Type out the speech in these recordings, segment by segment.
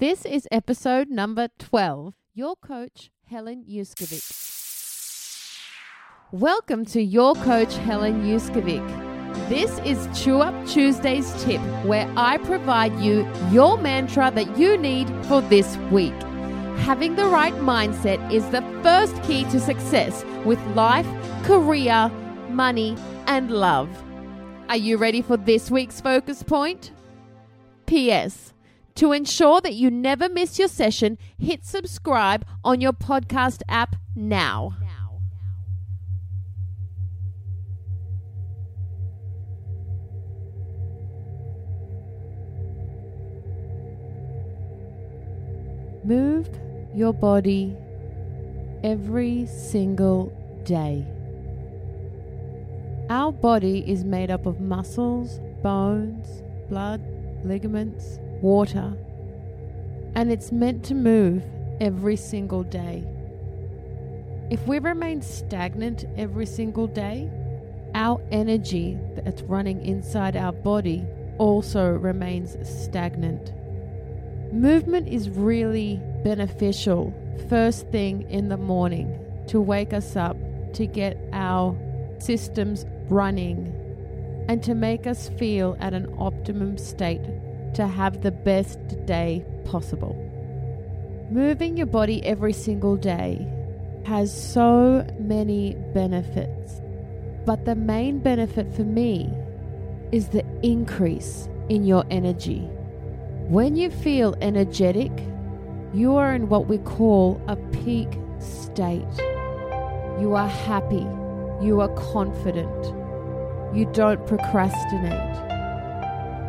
This is episode number 12. Your coach, Helen Yuskovic. Welcome to Your Coach, Helen Yuskovic. This is Chew Up Tuesday's tip, where I provide you your mantra that you need for this week. Having the right mindset is the first key to success with life, career, money, and love. Are you ready for this week's focus point? P.S. To ensure that you never miss your session, hit subscribe on your podcast app now. Move your body every single day. Our body is made up of muscles, bones, blood, ligaments, water, and it's meant to move every single day. If we remain stagnant every single day, our energy that's running inside our body also remains stagnant. Movement is really beneficial first thing in the morning to wake us up, to get our systems running, and to make us feel at an optimum state to have the best day possible. Moving your body every single day has so many benefits, but the main benefit for me is the increase in your energy. When you feel energetic, you are in what we call a peak state. You are happy, you are confident, you don't procrastinate,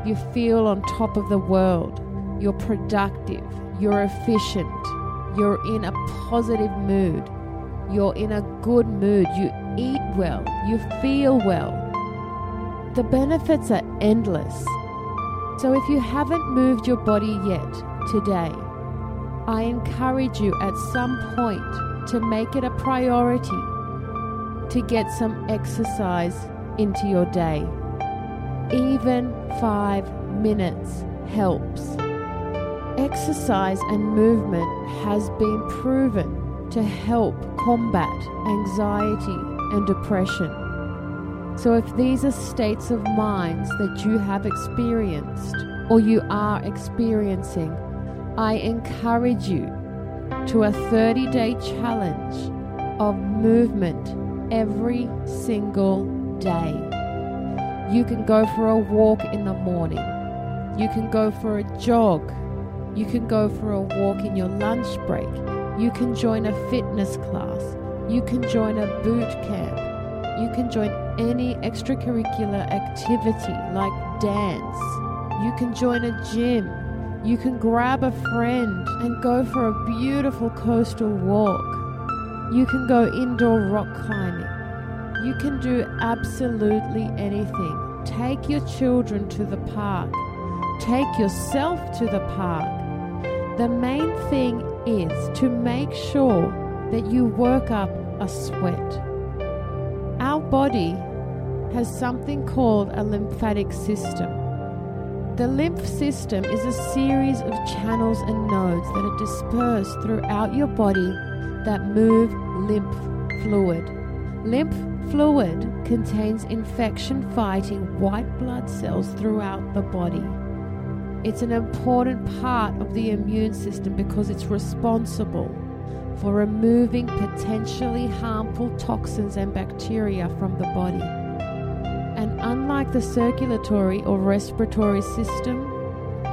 you feel on top of the world, you're productive, you're efficient, you're in a positive mood, you're in a good mood, you eat well, you feel well. The benefits are endless. So if you haven't moved your body yet today, I encourage you at some point to make it a priority to get some exercise into your day. Even five minutes helps. Exercise and movement has been proven to help combat anxiety and depression. So, if these are states of minds that you have experienced or you are experiencing, I encourage you to a 30 day challenge of movement every single day. You can go for a walk in the morning, you can go for a jog, you can go for a walk in your lunch break, you can join a fitness class, you can join a boot camp, you can join any extracurricular activity like dance. You can join a gym. You can grab a friend and go for a beautiful coastal walk. You can go indoor rock climbing. You can do absolutely anything take your children to the park, take yourself to the park. The main thing is to make sure that you work up a sweat. Our body has something called a lymphatic system. The lymph system is a series of channels and nodes that are dispersed throughout your body that move lymph fluid. Lymph fluid contains infection fighting white blood cells throughout the body. It's an important part of the immune system because it's responsible for removing potentially harmful toxins and bacteria from the body. And unlike the circulatory or respiratory system,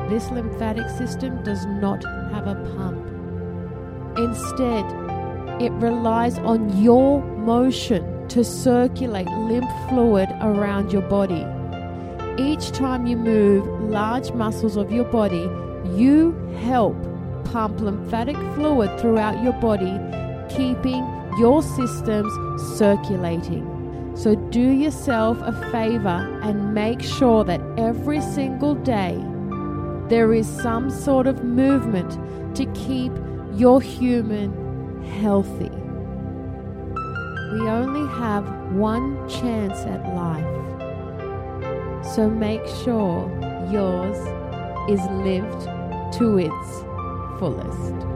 this lymphatic system does not have a pump. Instead, it relies on your motion to circulate lymph fluid around your body. Each time you move large muscles of your body, you help pump lymphatic fluid throughout your body, keeping your systems circulating. So do yourself a favor and make sure that every single day there is some sort of movement to keep your human healthy. We only have one chance at life. So make sure yours is lived to its fullest.